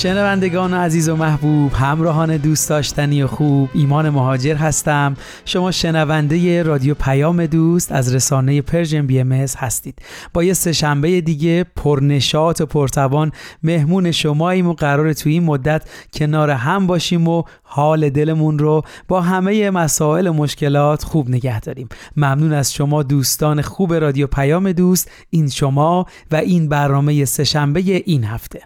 شنوندگان عزیز و محبوب همراهان دوست داشتنی و خوب ایمان مهاجر هستم. شما شنونده رادیو پیام دوست از رسانه Persian BMS هستید. با یه سهشنبه دیگه پرنشات و پرتوان مهمون شماییم و قرار توی این مدت کنار هم باشیم و حال دلمون رو با همه مسائل و مشکلات خوب نگه داریم. ممنون از شما دوستان خوب رادیو پیام دوست این شما و این برنامه سهشنبه این هفته.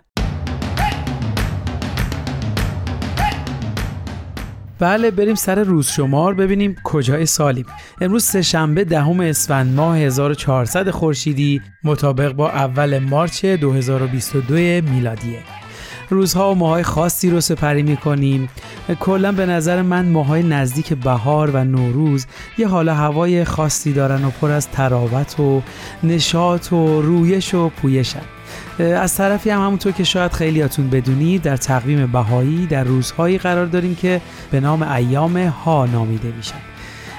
بله بریم سر روز شمار ببینیم کجای سالیم. امروز سهشنبه دهم اسفند ماه 1400 خورشیدی مطابق با اول مارچ 2022 میلادیه. روزها و ماهای خاصی رو سپری می‌کنیم. کلا به نظر من ماهای نزدیک بهار و نوروز یه حال هوای خاصی دارن و پر از تراوت و نشاط و رویش و پویشن. از طرفی هم همونطور که شاید خیلیاتون بدونید در تقویم بهایی در روزهایی قرار داریم که به نام ایام ها نامیده میشن.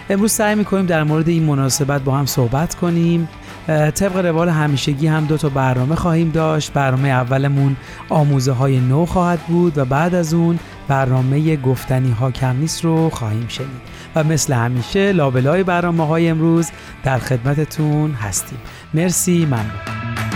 امروز سعی می‌کنیم در مورد این مناسبت با هم صحبت کنیم. طبق روال همیشگی هم دو تا برنامه خواهیم داشت. برنامه اولمون آموزه های نو خواهد بود و بعد از اون برنامه گفتنی ها کم نیست رو خواهیم شنید. و مثل همیشه لابلای برنامه های امروز در خدمتتون هستیم. مرسی ممنون.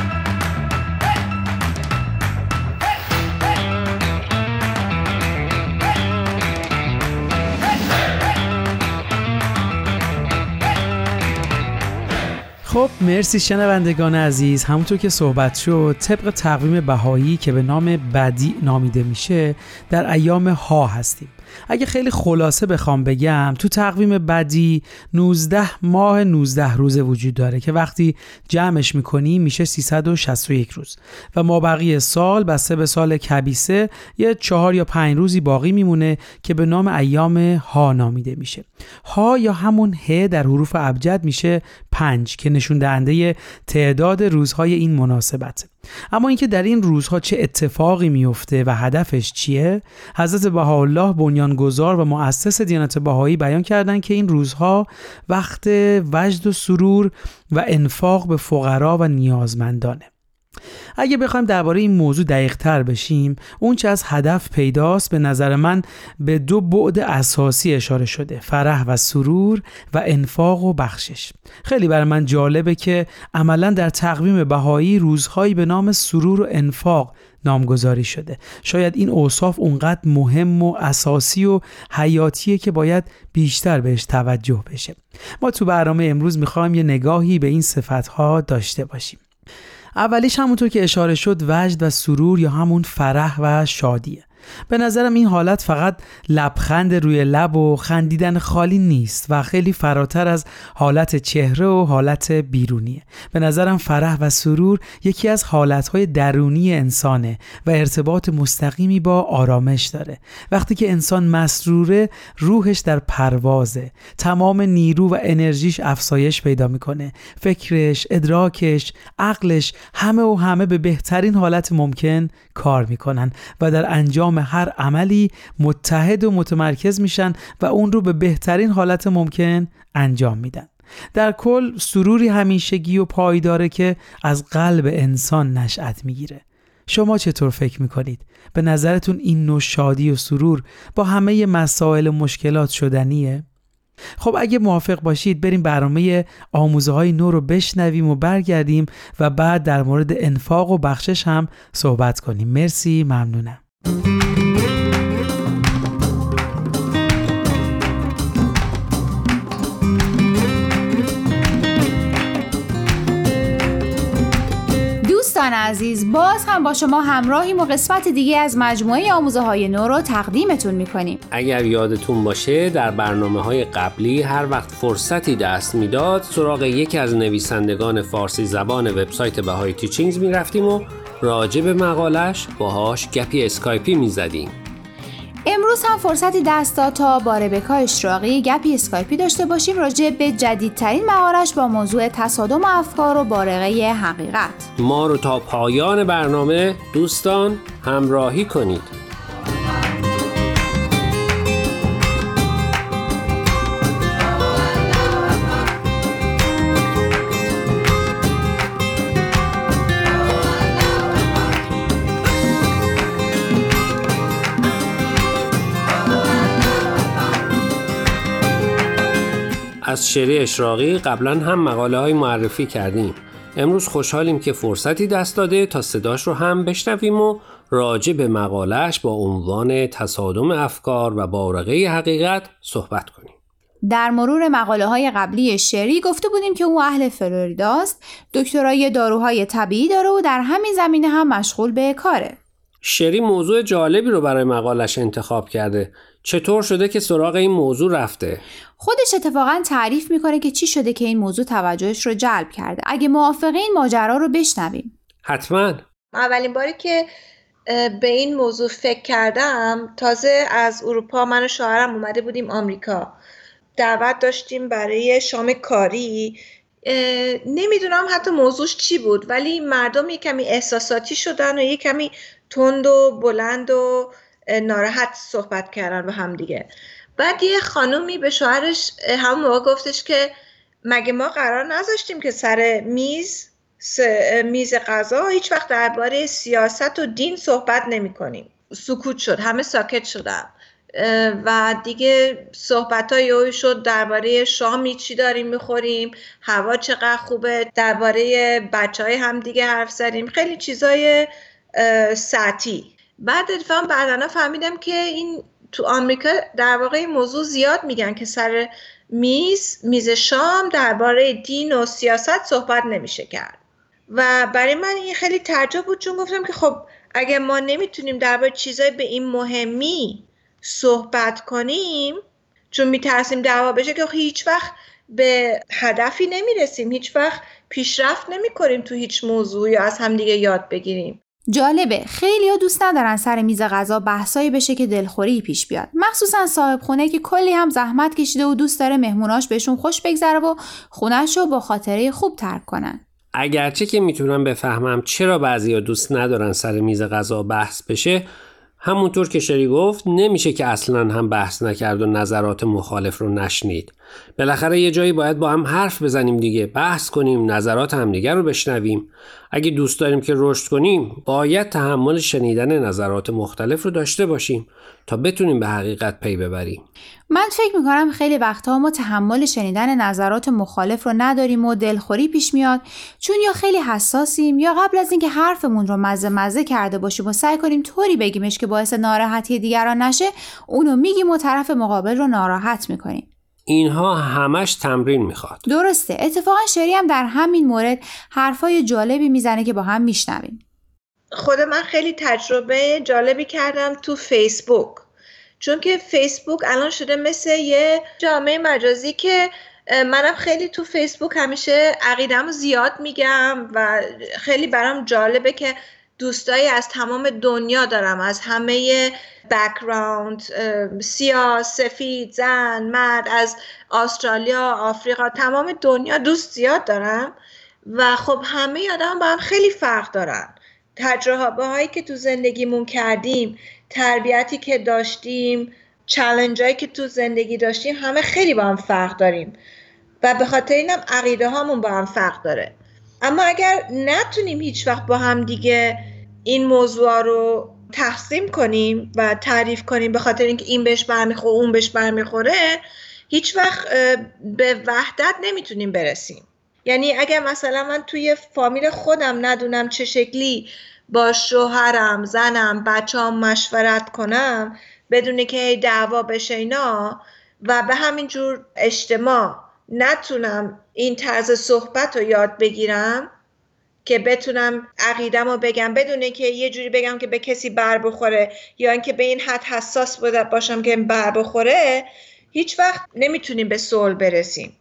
مرسی شنوندگان عزیز. همونطور که صحبت شد طبق تقویم بهایی که به نام بدی نامیده میشه در ایام ها هستیم. اگه خیلی خلاصه بخوام بگم تو تقویم بدی 19 ماه 19 روزه وجود داره که وقتی جمعش می‌کنیم میشه 361 روز. و ما بقیه سال بسته به سال کبیسه یه چهار یا پنج روزی باقی میمونه که به نام ایام ها نامیده میشه. ها یا همون ه در حروف ابجد میشه پنج که نشون دهنده تعداد روزهای این مناسبت. اما اینکه در این روزها چه اتفاقی میفته و هدفش چیه حضرت بهاءالله بنیانگذار و مؤسس دیانت بهایی بیان کردند که این روزها وقت وجد و سرور و انفاق به فقرا و نیازمندانه. اگه بخوایم درباره این موضوع دقیق تر بشیم اون چه از هدف پیداست به نظر من به دو بعد اساسی اشاره شده فرح و سرور و انفاق و بخشش. خیلی برای من جالبه که عملا در تقویم بهایی روزهایی به نام سرور و انفاق نامگذاری شده. شاید این اوصاف اونقدر مهم و اساسی و حیاتیه که باید بیشتر بهش توجه بشه. ما تو برنامه امروز می‌خوایم یه نگاهی به این صفتها داشته باشیم. اولیش همونطور که اشاره شد وجد و سرور یا همون فرح و شادیه. به نظرم این حالت فقط لبخند روی لب و خندیدن خالی نیست و خیلی فراتر از حالت چهره و حالت بیرونیه. به نظرم فرح و سرور یکی از حالتهای درونی انسانه و ارتباط مستقیمی با آرامش داره. وقتی که انسان مسروره روحش در پروازه. تمام نیرو و انرژیش افزایش پیدا می‌کنه. فکرش ادراکش عقلش همه و همه به بهترین حالت ممکن کار می‌کنن و در انجام هر عملی متحد و متمرکز میشن و اون رو به بهترین حالت ممکن انجام میدن در کل سروری همیشگی و پایداره که از قلب انسان نشأت می‌گیره شما چطور فکر می‌کنید؟ به نظرتون این نوع شادی و سرور با همه مسائل و مشکلات شدنیه؟ خب اگه موافق باشید بریم برنامه آموزه های نو رو بشنویم و برگردیم و بعد در مورد انفاق و بخشش هم صحبت کنیم مرسی ممنونم دوستان عزیز باز هم با شما همراهیم و قسمت دیگه از مجموعه آموزه های نو رو تقدیمتون می‌کنیم. اگر یادتون باشه در برنامه های قبلی هر وقت فرصتی دست می‌داد سراغ یکی از نویسندگان فارسی زبان وبسایت بهای تیچینگز می‌رفتیم و راجع به مقالش باهاش گپی اسکایپی می‌زدیم. امروز هم فرصتی دست داد تا با ربکا اشراقی گپی اسکایپی داشته باشیم راجع به جدیدترین مقالش با موضوع تصادم افکار و بارقه حقیقت. ما رو تا پایان برنامه دوستان همراهی کنید. از شری اشراقی قبلا هم مقاله های معرفی کردیم. امروز خوشحالیم که فرصتی دست داده تا صداش رو هم بشنویم و راجع به مقالش با عنوان تصادم افکار و بارقه حقیقت صحبت کنیم. در مرور مقاله های قبلی شری گفته بودیم که او اهل فلوریداست دکترای داروهای طبیعی داره و در همین زمینه هم مشغول به کاره. شری موضوع جالبی رو برای مقالش انتخاب کرده. چطور شده که سراغ این موضوع رفته؟ خودش اتفاقا تعریف می‌کنه که چی شده که این موضوع توجهش رو جلب کرده. اگه موافقه این ماجرا رو بشنویم. حتما. اولین باری که به این موضوع فکر کردم تازه از اروپا من و شوهرم اومده بودیم آمریکا. دعوت داشتیم برای شام کاری نمی‌دونم حتی موضوعش چی بود ولی مردم یه کمی احساساتی شدن و یه کمی تند و بلند و ناراحت صحبت کردن به هم دیگه. بعد یه خانومی به شوهرش همون موقع گفتش که مگه ما قرار نذاشتیم که سر میز میز غذا هیچ وقت درباره سیاست و دین صحبت نمی کنیم. سکوت شد همه ساکت شدن. و دیگه صحبت های شد درباره شامی چی داریم می‌خوریم هوا چقدر خوبه درباره بچه های هم دیگه حرف زدیم. خیلی چیزای ساعتی بعد اتفاقا بعدنا فهمیدم که این تو آمریکا در واقع این موضوع زیاد میگن که سر میز میز شام درباره دین و سیاست صحبت نمیشه کرد. و برای من این خیلی تعجب بود چون گفتم که خب اگر ما نمی‌تونیم درباره چیزای به این مهمی صحبت کنیم چون میترسیم دعوا بشه که هیچ وقت به هدفی نمی‌رسیم هیچ وقت پیشرفت نمی‌کنیم تو هیچ موضوعی از همدیگه یاد بگیریم. جالبه. خیلی ها دوست ندارن سر میز غذا بحثایی بشه که دلخوری پیش بیاد. مخصوصا صاحب خونه که کلی هم زحمت کشیده و دوست داره مهموناش بهشون خوش بگذره و خونش رو با خاطره خوب ترک کنن. اگرچه که می‌تونم بفهمم چرا بعضی دوست ندارن سر میز غذا بحث بشه همونطور که شری گفت نمیشه که اصلا هم بحث نکرد و نظرات مخالف رو نشنید. بالاخره یه جایی باید با هم حرف بزنیم دیگه. بحث کنیم نظرات همدیگر رو بشنویم. اگه دوست داریم که رشد کنیم باید تحمل شنیدن نظرات مختلف رو داشته باشیم تا بتونیم به حقیقت پی ببریم. من فکر می‌کنم خیلی وقتها ما تحمل شنیدن نظرات مخالف رو نداریم و دلخوری پیش میاد چون یا خیلی حساسیم یا قبل از اینکه حرفمون رو مزه مزه کرده باشیم و سعی کنیم طوری بگیمش که باعث ناراحتی دیگران نشه اونو میگیم و طرف مقابل رو ناراحت می‌کنیم. اینها همش تمرین می‌خواد. درسته. اتفاقا شری هم در همین مورد حرفای جالبی می‌زنه که با هم میشنویم. خود من خیلی تجربه جالبی کردم تو فیسبوک. چون که فیسبوک الان شده مثل یه جامعه مجازی که منم خیلی تو فیسبوک همیشه عقیدم زیاد میگم و خیلی برام جالبه که دوستایی از تمام دنیا دارم. از همه بکراند سیاه سفید زن مرد از استرالیا آفریقا تمام دنیا دوست زیاد دارم. و خب همه آدم با هم خیلی فرق دارن. تجربه هایی که تو زندگیمون کردیم تربیتی که داشتیم چلنج هایی که تو زندگی داشتیم همه خیلی با هم فرق داریم. و به خاطر اینم عقیده هامون با هم فرق داره. اما اگر نتونیم هیچ وقت با هم دیگه این موضوع رو تقسیم کنیم و تعریف کنیم به خاطر اینکه این بهش برمیخوره اون بهش برمیخوره هیچ وقت به وحدت نمی‌تونیم برسیم. یعنی اگر مثلا من توی فامیل خودم ندونم چه شکلی با شوهرم زنم بچه‌ام مشورت کنم بدون که دعوا بشه اینا و به همین جور اجتماع نتونم این طرز صحبت رو یاد بگیرم که بتونم عقیدم رو بگم بدونه که یه جوری بگم که به کسی بر بخوره یا اینکه به این حد حساس باشم که بر بخوره هیچ وقت نمی‌تونیم به صلح برسیم.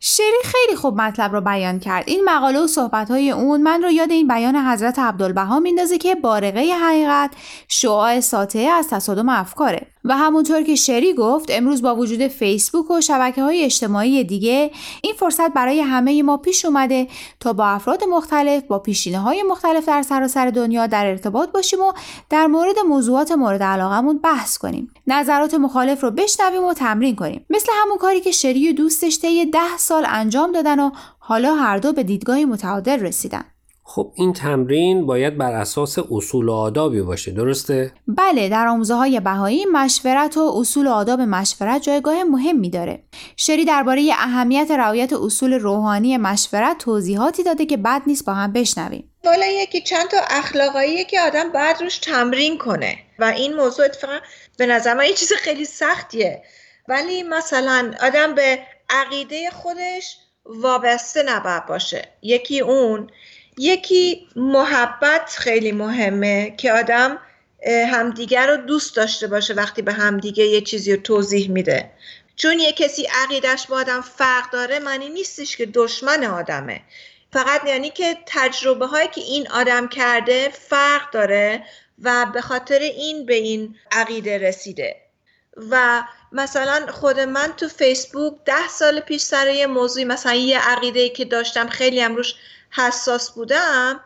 شری خیلی خوب مطلب رو بیان کرد. این مقاله و صحبتهای اون من رو یاد این بیان حضرت عبدالبها میندازه که بارقه حقیقت شعاع ساطعه از تصادم افکاره. و همونطور که شری گفت امروز با وجود فیسبوک و شبکه های اجتماعی دیگه این فرصت برای همه ما پیش اومده تا با افراد مختلف با پیشینه های مختلف در سراسر دنیا در ارتباط باشیم و در مورد موضوعات مورد علاقمون بحث کنیم. نظرات مخالف رو بشنویم و تمرین کنیم. مثل همون کاری که شری و دوستش طی ده سال انجام دادن و حالا هر دو به دیدگاهی متعادل رسیدن. خب این تمرین باید بر اساس اصول و آدابی باشه درسته؟ بله در آموزه های بهایی مشورت و اصول و آداب مشورت جایگاه مهمی داره. شری درباره اهمیت رعایت اصول روحانی مشورت توضیحاتی داده که بد نیست با هم بشنویم. والا یکی چند تا اخلاقایی که آدم باید روش تمرین کنه و این موضوع اتفاقا به نظر من یه چیز خیلی سختیه. ولی مثلا آدم به عقیده خودش وابسته نباید باشه. یکی اون یکی محبت خیلی مهمه که آدم همدیگر رو دوست داشته باشه وقتی به همدیگه یه چیزی رو توضیح میده. چون یه کسی عقیدش با آدم فرق داره معنی نیستش که دشمن آدمه. فقط یعنی که تجربه هایی که این آدم کرده فرق داره و به خاطر این به این عقیده رسیده. و مثلا خود من تو فیسبوک ده سال پیش سر یه موضوعی مثلا یه عقیده که داشتم خیلی هم روش حساس بودم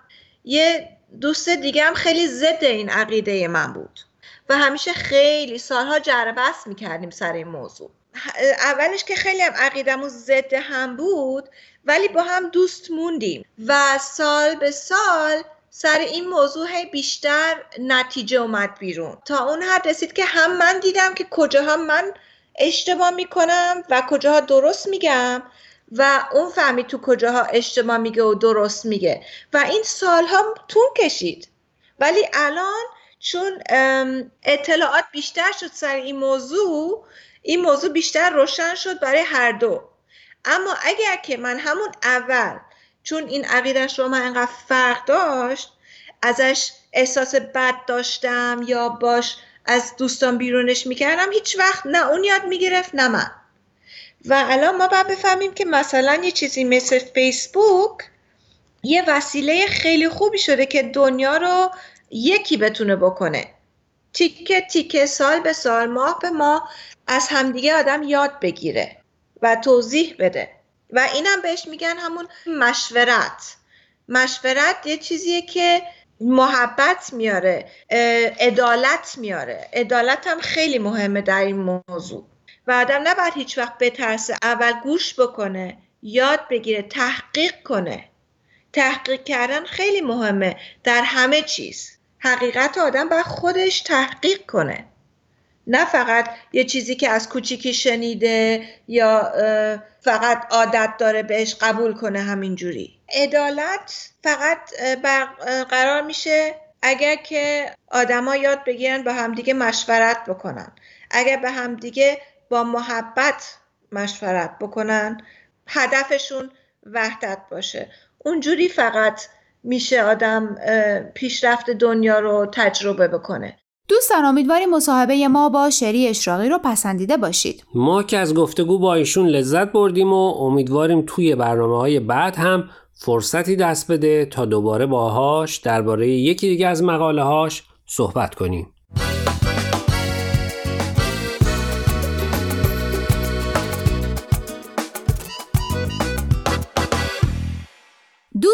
یه دوست دیگه هم خیلی ضد این عقیده من بود. و همیشه خیلی سالها جر بحث می‌کردیم سر این موضوع. اولش که خیلی هم عقیدمون ضد هم بود ولی با هم دوست موندیم. و سال به سال سر این موضوع بیشتر نتیجه اومد بیرون. تا اون حد رسید که هم من دیدم که کجاها من اشتباه می‌کنم و کجاها درست میگم و اون فهمید تو کجاها اشتباه میگه و درست میگه. و این سالها طول کشید. ولی الان چون اطلاعات بیشتر شد سر این موضوع این موضوع بیشتر روشن شد برای هر دو. اما اگر که من همون اول چون این عقیدش رو من انقدر فرق داشت ازش احساس بد داشتم یا باش از دوستان بیرونش می‌کردم هیچ وقت نه اون یاد می‌گرفت نه من. و الان ما باید بفهمیم که مثلا یه چیزی مثل فیسبوک یه وسیله خیلی خوبی شده که دنیا رو یکی بتونه بکنه. تیکه تیکه سال به سال ماه به ماه از همدیگه آدم یاد بگیره و توضیح بده. و اینم بهش میگن همون مشورت. مشورت یه چیزیه که محبت میاره عدالت میاره. عدالت هم خیلی مهمه در این موضوع. آدم نباید هیچ وقت بترسه اول گوش بکنه یاد بگیره تحقیق کنه. تحقیق کردن خیلی مهمه در همه چیز. حقیقت آدم باید خودش تحقیق کنه. نه فقط یه چیزی که از کوچیکی شنیده یا فقط عادت داره بهش قبول کنه همینجوری. عدالت فقط قرار میشه اگر که آدما یاد بگیرن با همدیگه مشورت بکنن. اگر به همدیگه با محبت مشورت بکنن هدفشون وحدت باشه. اونجوری فقط میشه آدم پیشرفت دنیا رو تجربه بکنه. دوستان امیدواریم مصاحبه ما با شری اشراقی رو پسندیده باشید. ما که از گفتگو با ایشون لذت بردیم و امیدواریم توی برنامه های بعد هم فرصتی دست بده تا دوباره باهاش درباره یکی دیگه از مقاله هاش صحبت کنیم.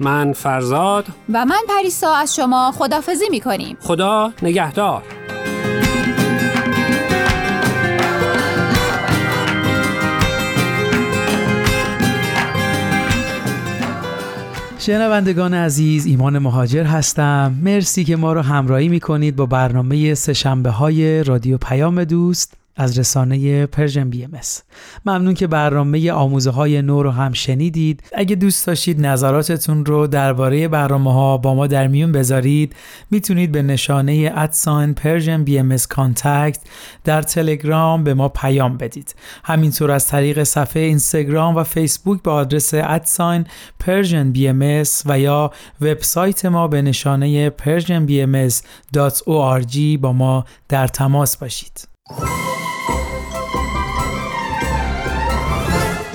من فرزاد. و من پریسا از شما خدافظی می‌کنیم. خدا نگهدار. شنوندگان عزیز ایمان مهاجر هستم. مرسی که ما رو همراهی می‌کنید با برنامه سه‌شنبه های رادیو پیام دوست. از رسانه Persian BMS ممنون که برنامه آموزه های نو رو هم شنیدید. اگه دوست داشتید نظراتتون رو درباره برنامه ها با ما در میون بذارید می‌تونید به نشانه اد ساین Persian BMS Contact در تلگرام به ما پیام بدید. همینطور از طریق صفحه اینستاگرام و فیسبوک به آدرس at sign Persian BMS و یا وبسایت ما به نشانه persianbms.org با ما در تماس باشید.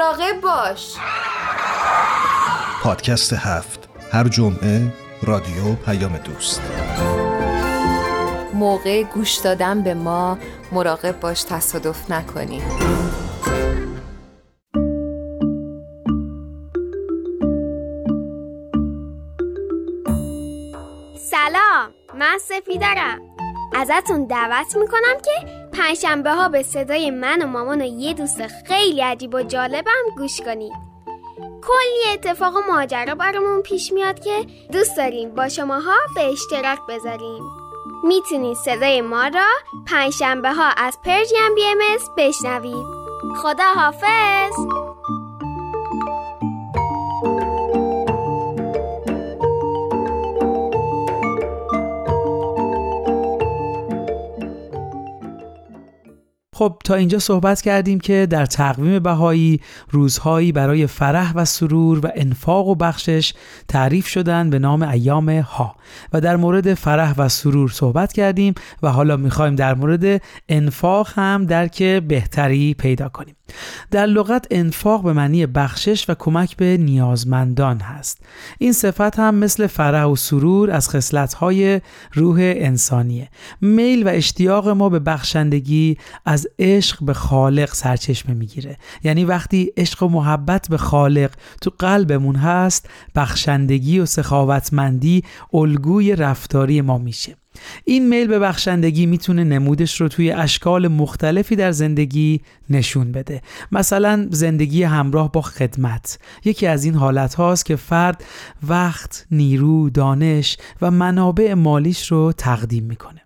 مراقب باش. پادکست هفت. هر جمعه رادیو پیام دوست. موقع گوش دادن به ما مراقب باش تصادف نکنی. سلام من سفیدرم ازتون دعوت می‌کنم که پنجشنبه ها به صدای من و مامان و یه دوست خیلی عجیب و جالبم گوش کنید. کلی اتفاق و ماجرا برامون پیش میاد که دوست داریم با شماها به اشتراک بذاریم. می‌تونید صدای ما را پنجشنبه ها از پرژیم بی ام بشنوید. خدا حافظ خب تا اینجا صحبت کردیم که در تقویم بهایی روزهایی برای فرح و سرور و انفاق و بخشش تعریف شدن به نام ایام ها و در مورد فرح و سرور صحبت کردیم و حالا می‌خوایم در مورد انفاق هم درک بهتری پیدا کنیم. در لغت انفاق به معنی بخشش و کمک به نیازمندان هست. این صفت هم مثل فرح و سرور از خصلت‌های روح انسانیه. میل و اشتیاق ما به بخشندگی از عشق به خالق سرچشمه می‌گیره. یعنی وقتی عشق و محبت به خالق تو قلبمون هست بخشندگی و سخاوتمندی الگوی رفتاری ما میشه. این میل به بخشندگی می‌تونه نمودش رو توی اشکال مختلفی در زندگی نشون بده. مثلا زندگی همراه با خدمت. یکی از این حالت هاست که فرد وقت، نیرو، دانش و منابع مالیش رو تقدیم می‌کنه.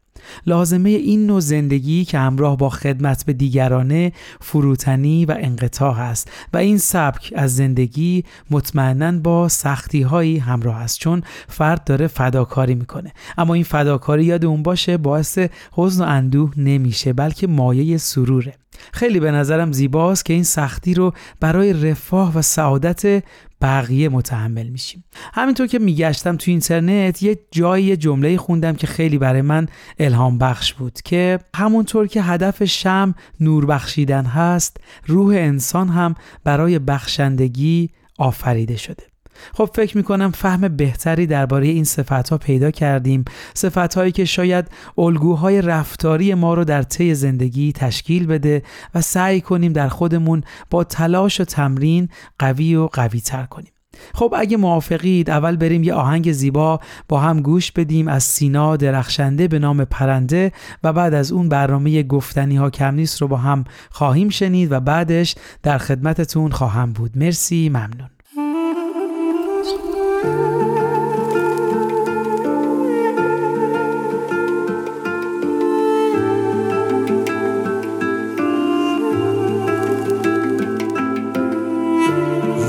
لازمه این نوع زندگی که همراه با خدمت به دیگرانه فروتنی و انقطاع است و این سبک از زندگی مطمئنا با سختی هایی همراه است چون فرد داره فداکاری می‌کنه. اما این فداکاری یاد اون باشه باعث حزن و اندوه نمیشه بلکه مایه سروره. خیلی به نظرم زیباست که این سختی رو برای رفاه و سعادت بقیه متحمل میشیم. همینطور که میگشتم تو اینترنت یه جایی جمله خوندم که خیلی برای من الهام بخش بود که همونطور که هدف شم نور بخشیدن هست روح انسان هم برای بخشندگی آفریده شده. خب فکر می‌کنم فهم بهتری درباره این صفت ها پیدا کردیم. صفت هایی که شاید الگوهای رفتاری ما رو در طی زندگی تشکیل بده و سعی کنیم در خودمون با تلاش و تمرین قوی و قوی تر کنیم. خب اگه موافقید اول بریم یه آهنگ زیبا با هم گوش بدیم از سینا درخشنده به نام پرنده و بعد از اون برنامه گفتنی ها کم نیست رو با هم خواهیم شنید و بعدش در خدمتتون خواهم بود. مرسی ممنون.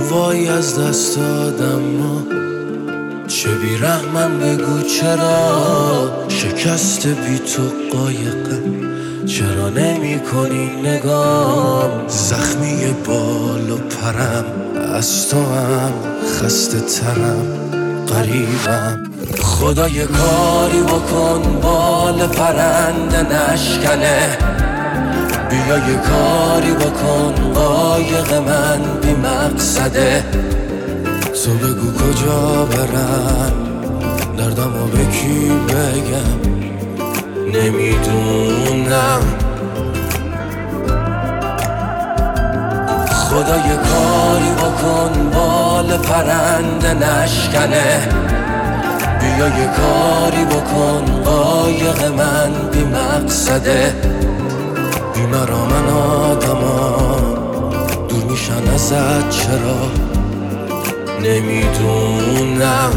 وای از دست دادم ما چه بیرحمن بگو چرا؟ شکست بی تو قایقه. چرا نمی کنی نگام زخمی بال و پرم از تو هم خسته ترم قریبم خدا یه کاری بکن بال پرنده نشکنه. بیا یه کاری بکن قایق من بی مقصده. تو بگو کجا برم دردم و به کی بگم؟ نمی‌دونم. خدا یه کاری بکن بال پرنده نشکنه. بیا یه کاری بکن قایق من بی مقصده. بی مرا من آدما دور میشن ازت چرا؟ نمی‌دونم.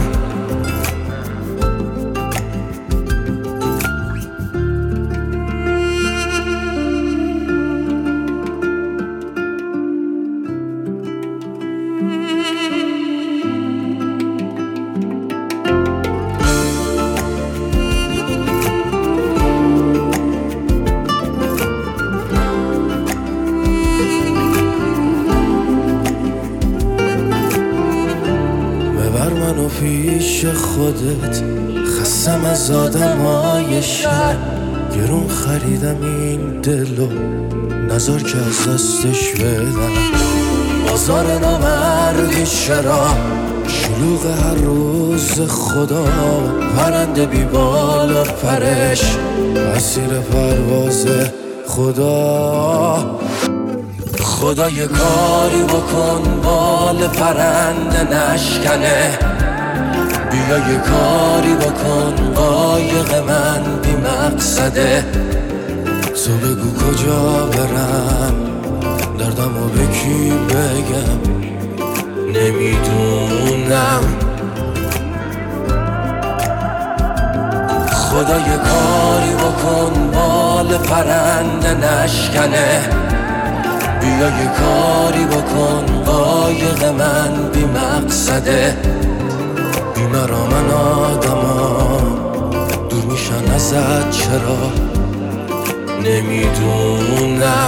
از آدم های شهر. گرون خریدم این دلو. نظر که از دستش بدم بازار نامردی چرا شلوغ هر روز خدا. پرنده بی بال و پرش. مسیر پرواز خدا. خدا یه کاری بکن بال پرنده نشکنه. بیا یه کاری بکن قایق من بی مقصده. تو بگو کجا برم دردم و به کی بگم؟ نمی‌دونم. خدا یه کاری بکن بال پرنده نشکنه. بیا یه کاری بکن قایق من بی مقصده. مرا من آدما دور میشن ازت چرا؟ نمی‌دونم.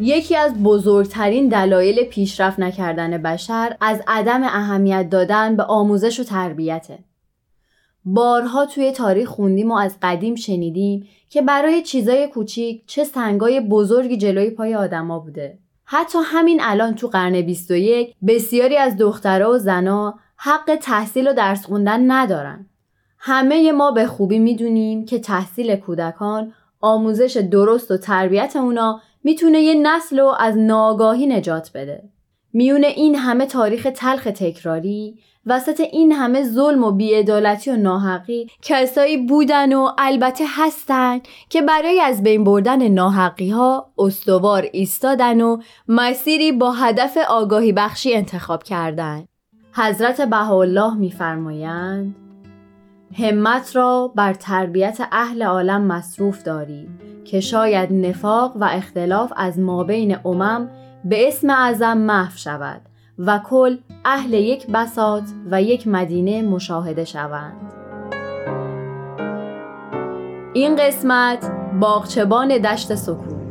یکی از بزرگترین دلایل پیشرفت نکردن بشر از عدم اهمیت دادن به آموزش و تربیته. بارها توی تاریخ خوندیم و از قدیم شنیدیم که برای چیزای کوچیک چه سنگای بزرگی جلوی پای آدما بوده. حتی همین الان تو قرن 21 بسیاری از دخترها و زنا حق تحصیل و درس خوندن ندارن. همه ما به خوبی می‌دونیم که تحصیل کودکان آموزش درست و تربیت اونا می‌تونه یه نسل رو از ناآگاهی نجات بده. میونه این همه تاریخ تلخ تکراری وسط این همه ظلم و بیعدالتی و ناحقی کسایی بودن و البته هستن که برای از بین بردن ناحقی ها استوار ایستادن و مسیری با هدف آگاهی بخشی انتخاب کردن. حضرت بهاءالله میفرمایند همت را بر تربیت اهل عالم مصروف دارید که شاید نفاق و اختلاف از مابین امم به اسم اعظم محو شود و کل اهل یک بساط و یک مدینه مشاهده شوند. این قسمت باغچبان دشت سکوت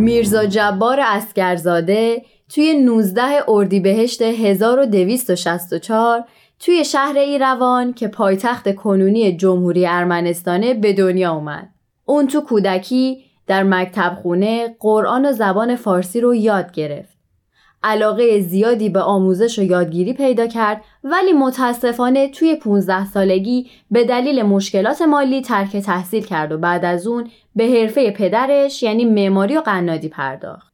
میرزا جبار اسکرزاده توی 19 اردیبهشت 1264 توی شهر ایروان که پایتخت کنونی جمهوری ارمنستانه به دنیا اومد. اون تو کودکی در مکتب خونه قرآن و زبان فارسی رو یاد گرفت. علاقه زیادی به آموزش و یادگیری پیدا کرد ولی متاسفانه توی 15 سالگی به دلیل مشکلات مالی ترک تحصیل کرد و بعد از اون به حرفه پدرش یعنی معماری و قنادی پرداخت.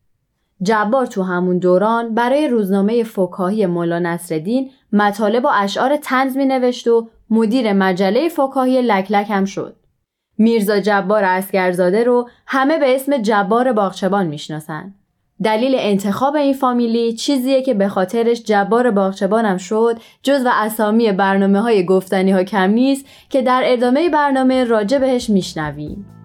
جبار تو همون دوران برای روزنامه فکاهی مولا نصرالدین مطالب و اشعار تنز می نوشت و مدیر مجله فکاهی لکلک هم شد. میرزا جبار اسکرزاده رو همه به اسم جبار باغچبان می‌شناسن. دلیل انتخاب این فامیلی چیزیه که به خاطرش جبار باغچبانم شد جز و اسامی برنامه های گفتنی ها کم نیست که در ادامه برنامه راجع بهش میشنویم.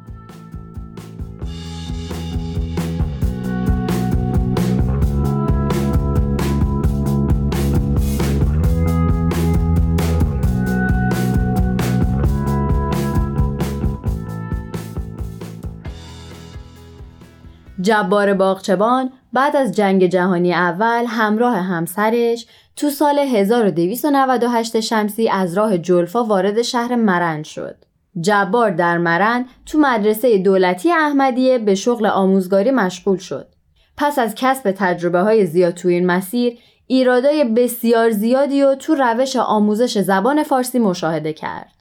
جبار باغچبان بعد از جنگ جهانی اول همراه همسرش تو سال 1298 شمسی از راه جلفا وارد شهر مرند شد. جبار در مرند تو مدرسه دولتی احمدیه به شغل آموزگاری مشغول شد. پس از کسب تجربه های زیاد تو این مسیر ایرادای بسیار زیادی و تو روش آموزش زبان فارسی مشاهده کرد.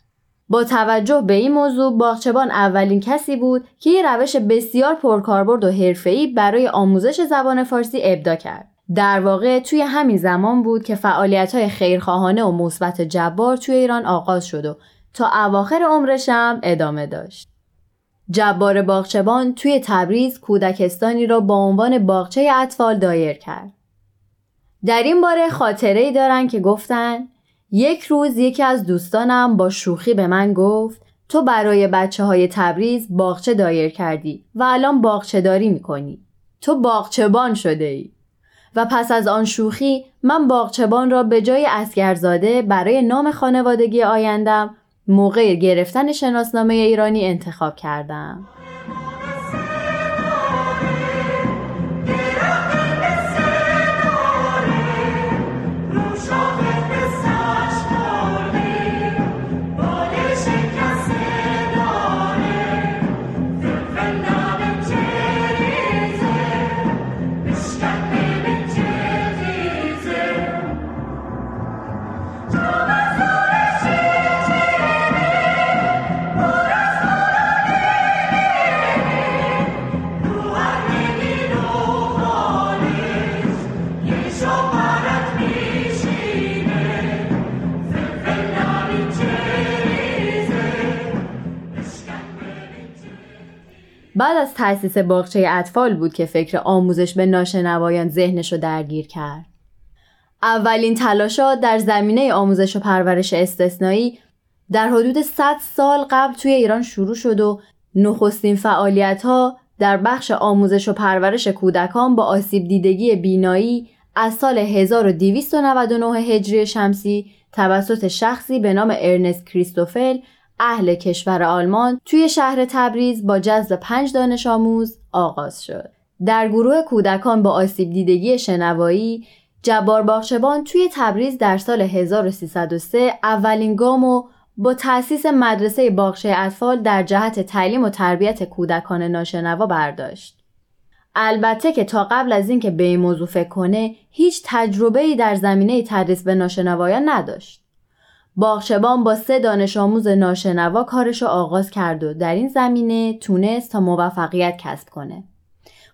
با توجه به این موضوع باغچبان اولین کسی بود که یه روش بسیار پرکاربرد و حرفه‌ای برای آموزش زبان فارسی ابدا کرد. در واقع توی همین زمان بود که فعالیت خیرخواهانه و مثبت جبار توی ایران آغاز شد و تا اواخر عمرش هم ادامه داشت. جبار باغچبان توی تبریز کودکستانی را با عنوان باغچه اطفال دایر کرد. در این باره خاطره ای دارن که گفتن یک روز یکی از دوستانم با شوخی به من گفت تو برای بچه های تبریز باغچه دایر کردی و الان باغچه داری می‌کنی. تو باغچبان شده ای. و پس از آن شوخی من باغچبان را به جای اسگرزاده برای نام خانوادگی آیندم موقع گرفتن شناسنامه ایرانی انتخاب کردم. بعد از تأسیس باغچه اطفال بود که فکر آموزش به ناشنوایان ذهنش رو درگیر کرد. اولین تلاشات در زمینه آموزش و پرورش استثنایی در حدود 100 سال قبل توی ایران شروع شد و نخستین فعالیت ها در بخش آموزش و پرورش کودکان با آسیب دیدگی بینایی از سال 1299 هجری شمسی توسط شخصی به نام ارنست کریستوفل اهل کشور آلمان توی شهر تبریز با جذب پنج دانش آموز آغاز شد. در گروه کودکان با آسیب دیدگی شنوایی جبار باغچبان توی تبریز در سال 1303 اولین گام و با تأسیس مدرسه باغچه اطفال در جهت تعلیم و تربیت کودکان ناشنوا برداشت. البته که تا قبل از اینکه به این موضوع فکر کنه هیچ تجربه ای در زمینه تدریس به ناشنوایان نداشت. باغچبان با سه دانش آموز ناشنوا کارش آغاز کرد و در این زمینه تونست تا موفقیت کسب کنه.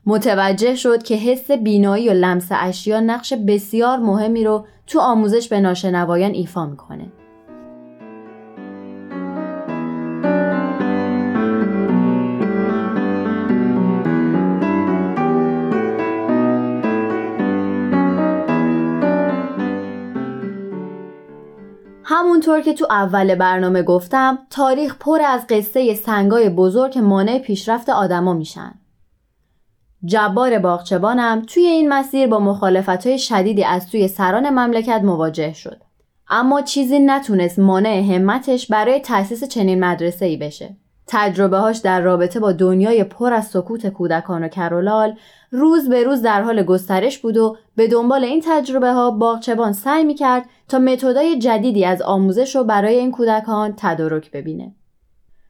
متوجه شد که حس بینایی و لمس اشیا نقش بسیار مهمی رو تو آموزش به ناشنوایان ایفا می‌کنه. همونطور که تو اول برنامه گفتم تاریخ پر از قصه سنگای بزرگ مانع پیشرفت آدما میشن. جبار باغچبانم توی این مسیر با مخالفت های شدیدی از سوی سران مملکت مواجه شد. اما چیزی نتونست مانع همتش برای تأسیس چنین مدرسه ای بشه. تجربه هاش در رابطه با دنیای پر از سکوت کودکان و کرولال روز به روز در حال گسترش بود و به دنبال این تجربه ها باغچبان سعی می کرد تا متدای جدیدی از آموزش رو برای این کودکان تدارک ببینه.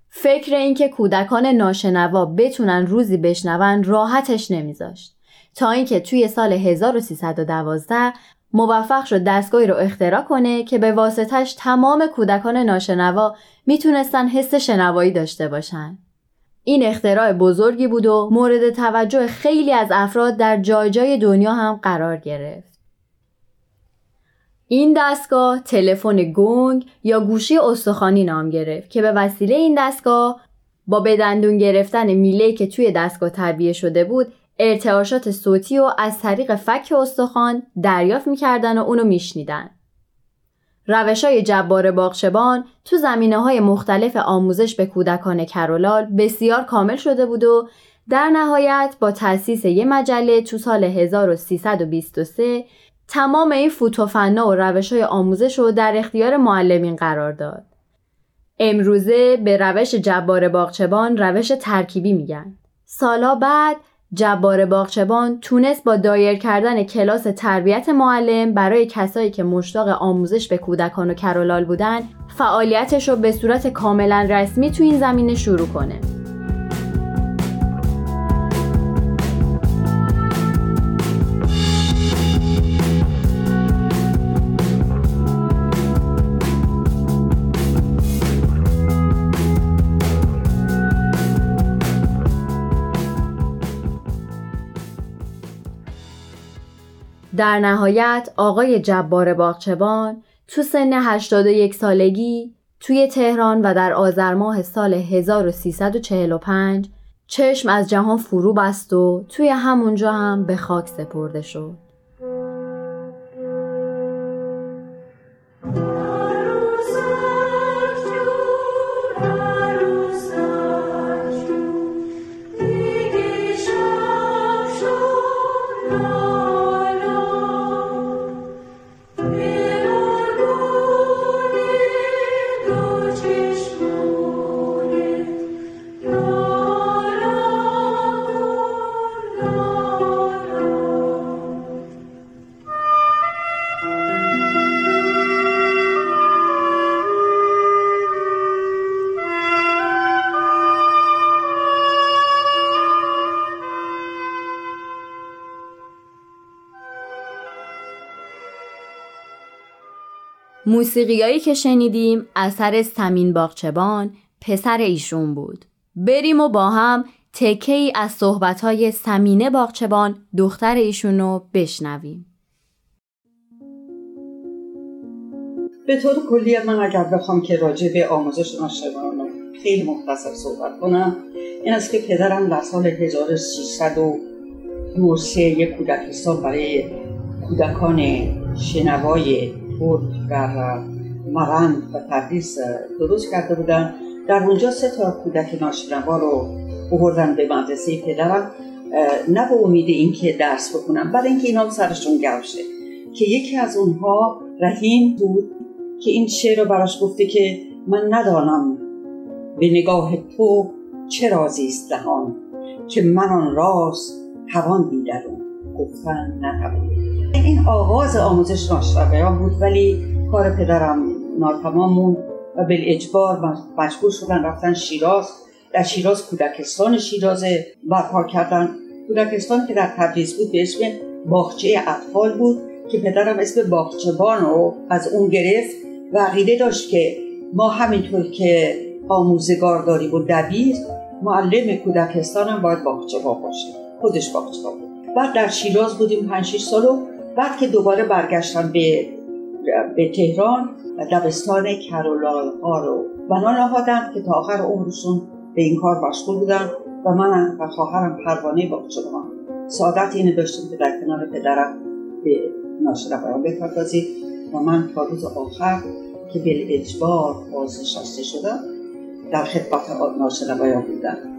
فکر اینکه کودکان ناشنوا بتونن روزی بشنون راحتش نمیذاشت تا اینکه توی سال 1312 موفق شد دستگاهی رو اختراع کنه که به واسطش تمام کودکان ناشنوا می‌تونستن حس شنوایی داشته باشن. این اختراع بزرگی بود و مورد توجه خیلی از افراد در جای جای دنیا هم قرار گرفت. این دستگاه تلفن گنگ یا گوشی استخوانی نام گرفت که به وسیله این دستگاه با به دندون گرفتن میله که توی دستگاه تربیه شده بود ارتعاشات صوتی و از طریق فک استخوان دریافت می‌کردن و اونو میشنیدن. روش های جبار باغچبان تو زمینه های مختلف آموزش به کودکان کرولال بسیار کامل شده بود و در نهایت با تأسیس یه مجله تو سال 1323 تمام این فوتوفنا و روش های آموزش رو در اختیار معلمین قرار داد. امروزه به روش جبار باغچبان روش ترکیبی میگن. سالا بعد جبار باغچبان تونست با دایر کردن کلاس تربیت معلم برای کسایی که مشتاق آموزش به کودکان و کرولال بودن فعالیتش رو به صورت کاملا رسمی تو این زمینه شروع کنه. در نهایت آقای جبار باغچبان تو سن 81 سالگی توی تهران و در آذر ماه سال 1345 چشم از جهان فرو بست و توی همونجا هم به خاک سپرده شد. موسیقیایی که شنیدیم اثر سمین باغچبان پسر ایشون بود. بریم و با هم تکه ای از صحبتهای سمینه باغچبان دختر ایشون رو بشنویم. به طور کلی من اگر بخوام که راجع به آموزش ناشنوان خیلی مختصر صحبت کنم این است که پدرم در سال 1303 یک کودکستان برای کودکان شنوای بود در مرند و تدریس درست کرده بودن. در اونجا سه تا کودک ناشنوا رو بردن به مدرسه پدرم. نه به امید اینکه درس بکنم برای اینکه اینا سرشون گرشه که یکی از اونها رحیم بود که این شعر رو براش گفته که من ندانم به نگاه تو چه رازی است دهان که من آن راز توان دیدرون گفتن نتوان این آغاز آموزش ناشنوایان بود ولی کار پدرم ناتمام موند و به اجبار مجبور شدن رفتن شیراز. در شیراز کودکستان شیراز برپا کردن. کودکستان که در تبریز بود به اسم باغچه اطفال بود که پدرم اسم باغچبان رو از اون گرفت و عقیده داشت که ما همینطور که آموزگار داریم و دبیر معلم کودکستان هم باید باغچبان باشه. خودش باغچبان بعد در شیراز بودیم 5 6 سال و بعد که دوباره برگشتن به به تهران دبستان کرولال ها رو. بنا نهادن که تا آخر عمرشون به این کار مشغول بودن و من و خواهرم پروانه با شما سعادت اینه داشتیم که در کنار پدرم به ناشنوایان بپردازید و من تا روز آخر که به اجبار بازنشسته شدم در خدمت ناشنوایان بودم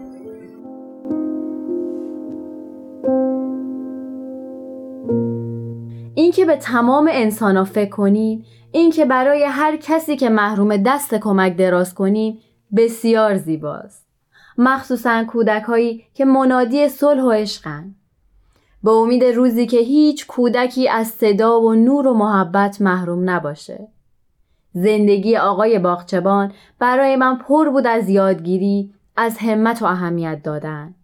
اینکه به تمام انسان فکر کنیم این که برای هر کسی که محروم دست کمک دراز کنیم بسیار زیباست. مخصوصا کودکهایی که منادی صلح و عشقن به امید روزی که هیچ کودکی از صدا و نور و محبت محروم نباشه. زندگی آقای باغچبان برای من پر بود از یادگیری از همت و اهمیت دادن.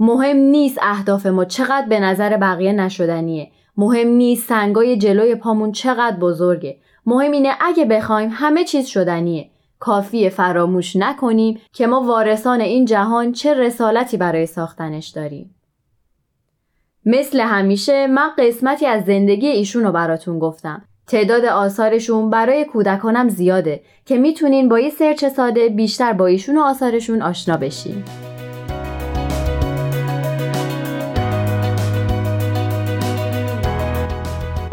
مهم نیست اهداف ما چقدر به نظر بقیه نشدنیه. مهم نیست سنگای جلوی پامون چقدر بزرگه. مهم اینه اگه بخوایم همه چیز شدنیه. کافی فراموش نکنیم که ما وارثان این جهان چه رسالتی برای ساختنش داریم. مثل همیشه من قسمتی از زندگی ایشون رو براتون گفتم. تعداد آثارشون برای کودکانم زیاده که می‌تونین با یه سرچ ساده بیشتر با ایشون و آثارشون آشنا بشین.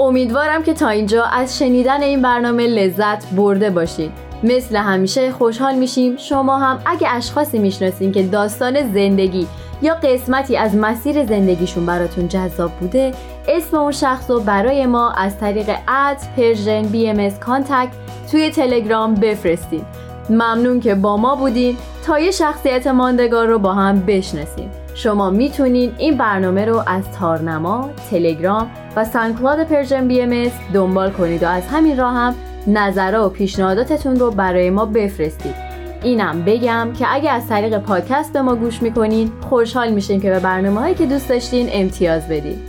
امیدوارم که تا اینجا از شنیدن این برنامه لذت برده باشید مثل همیشه خوشحال میشیم. شما هم اگه اشخاصی می‌شناسین که داستان زندگی یا قسمتی از مسیر زندگیشون براتون جذاب بوده اسم اون شخص رو برای ما از طریق at Persian BMS Contact توی تلگرام بفرستید ممنون که با ما بودین. تا یه شخصیت ماندگار رو با هم بشناسیم شما می‌تونین این برنامه رو از تارنما، تلگرام و SoundCloud Persian BMS دنبال کنید و از همین راه هم نظر و پیشنهاداتتون رو برای ما بفرستید. اینم بگم که اگه از طریق پادکست به ما گوش می‌کنین خوشحال میشیم که به برنامه هایی که دوست داشتین امتیاز بدید.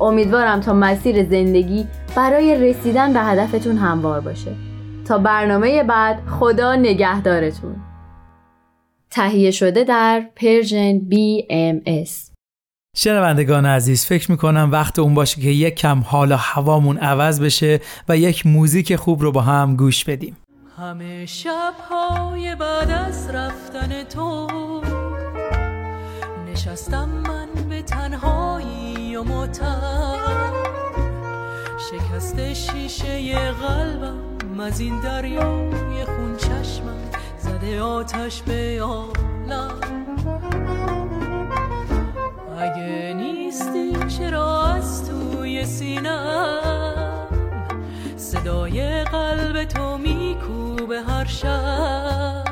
امیدوارم تا مسیر زندگی برای رسیدن به هدفتون هموار باشه. تا برنامه بعد خدا نگهدارتون. تهیه شده در پرژن BMS شنوندگان عزیز فکر می‌کنم وقت اون باشه که یک کم حال و هوامون عوض بشه و یک موزیک خوب رو با هم گوش بدیم. همه شبهای بعد از رفتن تو نشستم من به تنهایی و متر شکست شیشه قلبم از این دریای خون زده آتش به عالم اگه نیستی چرا از توی سینم صدای قلب تو میکوبه هر شب.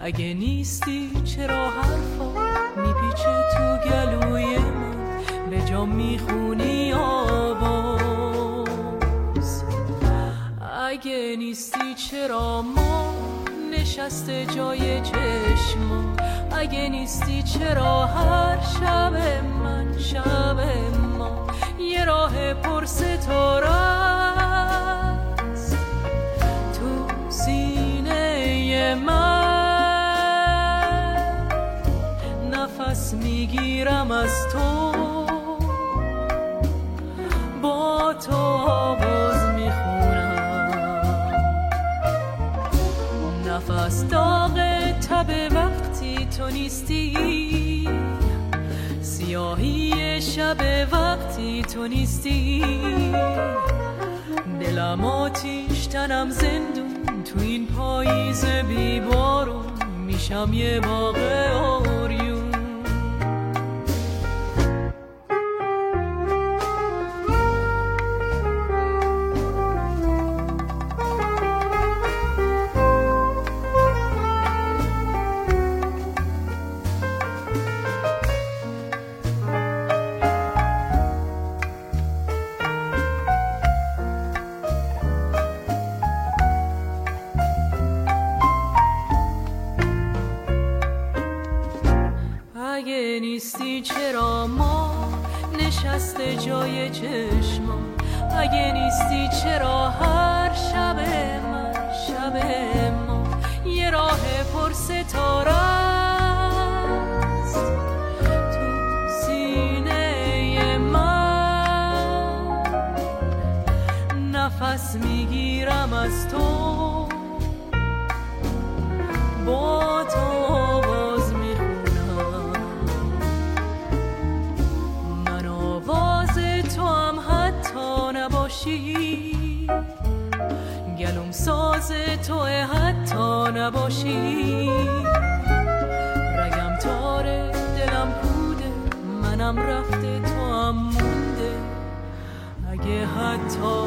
اگه نیستی چرا حرفا میپیچه تو گلوی من؟ به جا می‌خونی آواز. اگه نیستی چرا ما نشسته جای چشما اگه نیستی چرا هر شب من شب ما یه راه پر ستاره تو سینه من. نفس می‌گیرم از تو. با تو نفس داغ تب وقتی تو نیستی. سیاهی شب وقتی تو نیستی. دلم آتیش تنم زندون تو این پاییز بیبارون میشم یه باغ آریون. ساز تو حتی نباشی. رگم تاره دلم پوده منم رفته تو هم مونده. اگه حتی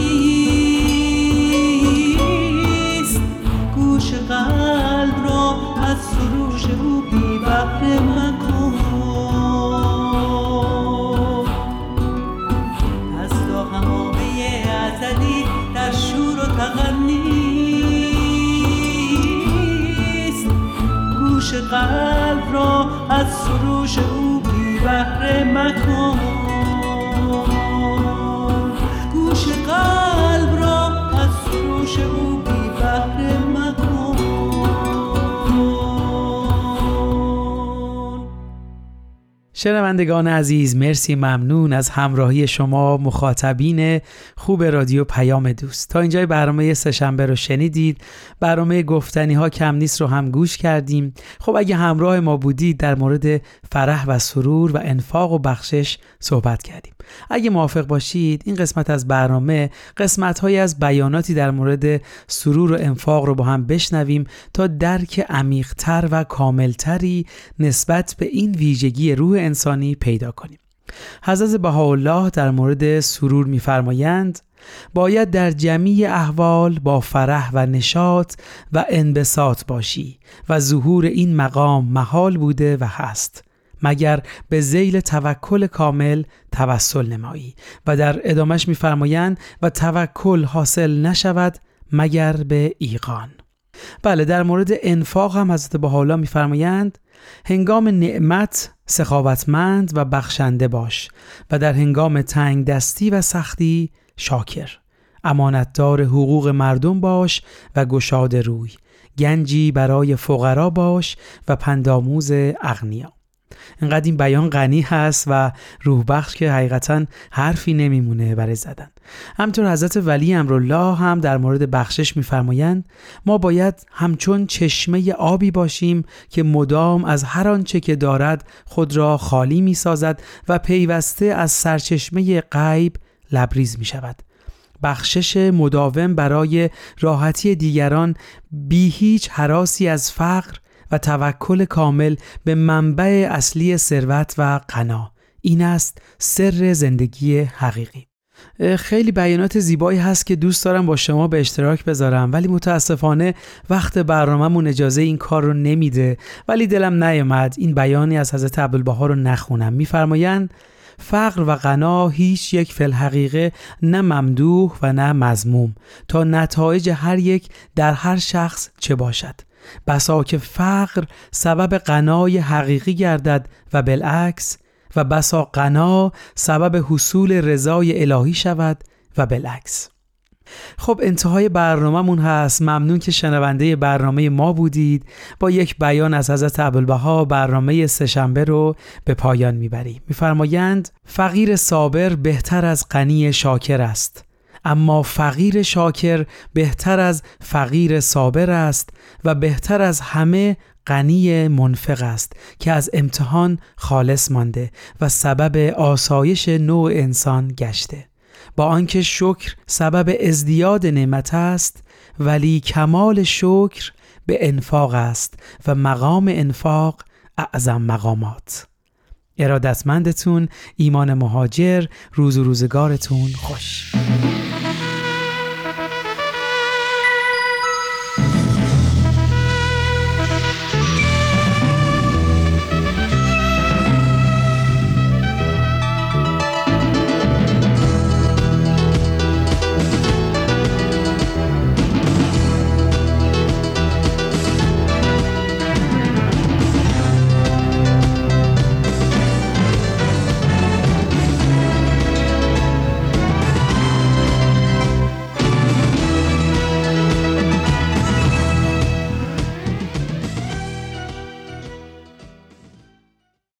بی بحر شنوندگان عزیز مرسی ممنون از همراهی شما مخاطبین خوب رادیو پیام دوست. تا اینجای برنامه سهشنبه رو شنیدید. برنامه گفتنی ها کم نیست رو هم گوش کردیم. خب اگه همراه ما بودید در مورد فرح و سرور و انفاق و بخشش صحبت کردیم. اگه موافق باشید این قسمت از برنامه قسمت های از بیاناتی در مورد سرور و انفاق رو با هم بشنویم تا درک عمیقتر و کاملتری نسبت به این ویژگی روح انسانی پیدا کنیم. حضرت بهاءالله در مورد سرور میفرمایند باید در جمعی احوال با فرح و نشاط و انبساط باشی و ظهور این مقام محال بوده و هست. مگر به زیل توکل کامل توسل نمایی. و در ادامش میفرمایند و توکل حاصل نشود مگر به ایقان. بله در مورد انفاق هم حضرت بحالا میفرمایند هنگام نعمت سخاوتمند و بخشنده باش و در هنگام تنگ دستی و سختی شاکر. امانتدار حقوق مردم باش و گشاد روی. گنجی برای فقرا باش و پنداموز اغنیا. اینقدر این بیان غنی هست و روح بخش که حقیقتا حرفی نمیمونه برای زدن. همطور حضرت ولی امرالله هم در مورد بخشش میفرمایند ما باید همچون چشمه آبی باشیم که مدام از هر آنچه که دارد خود را خالی می‌سازد و پیوسته از سرچشمه غیب لبریز می شود بخشش مداوم برای راحتی دیگران بی هیچ حراسی از فقر و توکل کامل به منبع اصلی ثروت و قنا این است سر زندگی حقیقی. خیلی بیانات زیبایی هست که دوست دارم با شما به اشتراک بذارم ولی متاسفانه وقت برنامهمون اجازه این کار رو نمیده. ولی دلم نیامد این بیانی از حضرت عبدالبها رو نخونم. میفرمایند فقر و غنا هیچ یک فل حقیقه نه ممدوح و نه مزموم تا نتایج هر یک در هر شخص چه باشد. بسا که فقر سبب غنای حقیقی گردد و بالعکس و بسا غنا سبب حصول رضای الهی شود و بالعکس. خب انتهای برنامهمون هست. ممنون که شنونده برنامه ما بودید. با یک بیان از حضرت عبدالبها برنامه سهشنبه رو به پایان می‌بریم. میفرمایند فقیر صابر بهتر از غنی شاکر است. اما فقیر شاکر بهتر از فقیر صابر است و بهتر از همه غنی منفق است که از امتحان خالص مانده و سبب آسایش نوع انسان گشته. با آنکه شکر سبب ازدیاد نعمت است ولی کمال شکر به انفاق است و مقام انفاق اعظم مقامات. ارادتمندتون ایمان مهاجر روز و روزگارتون خوش.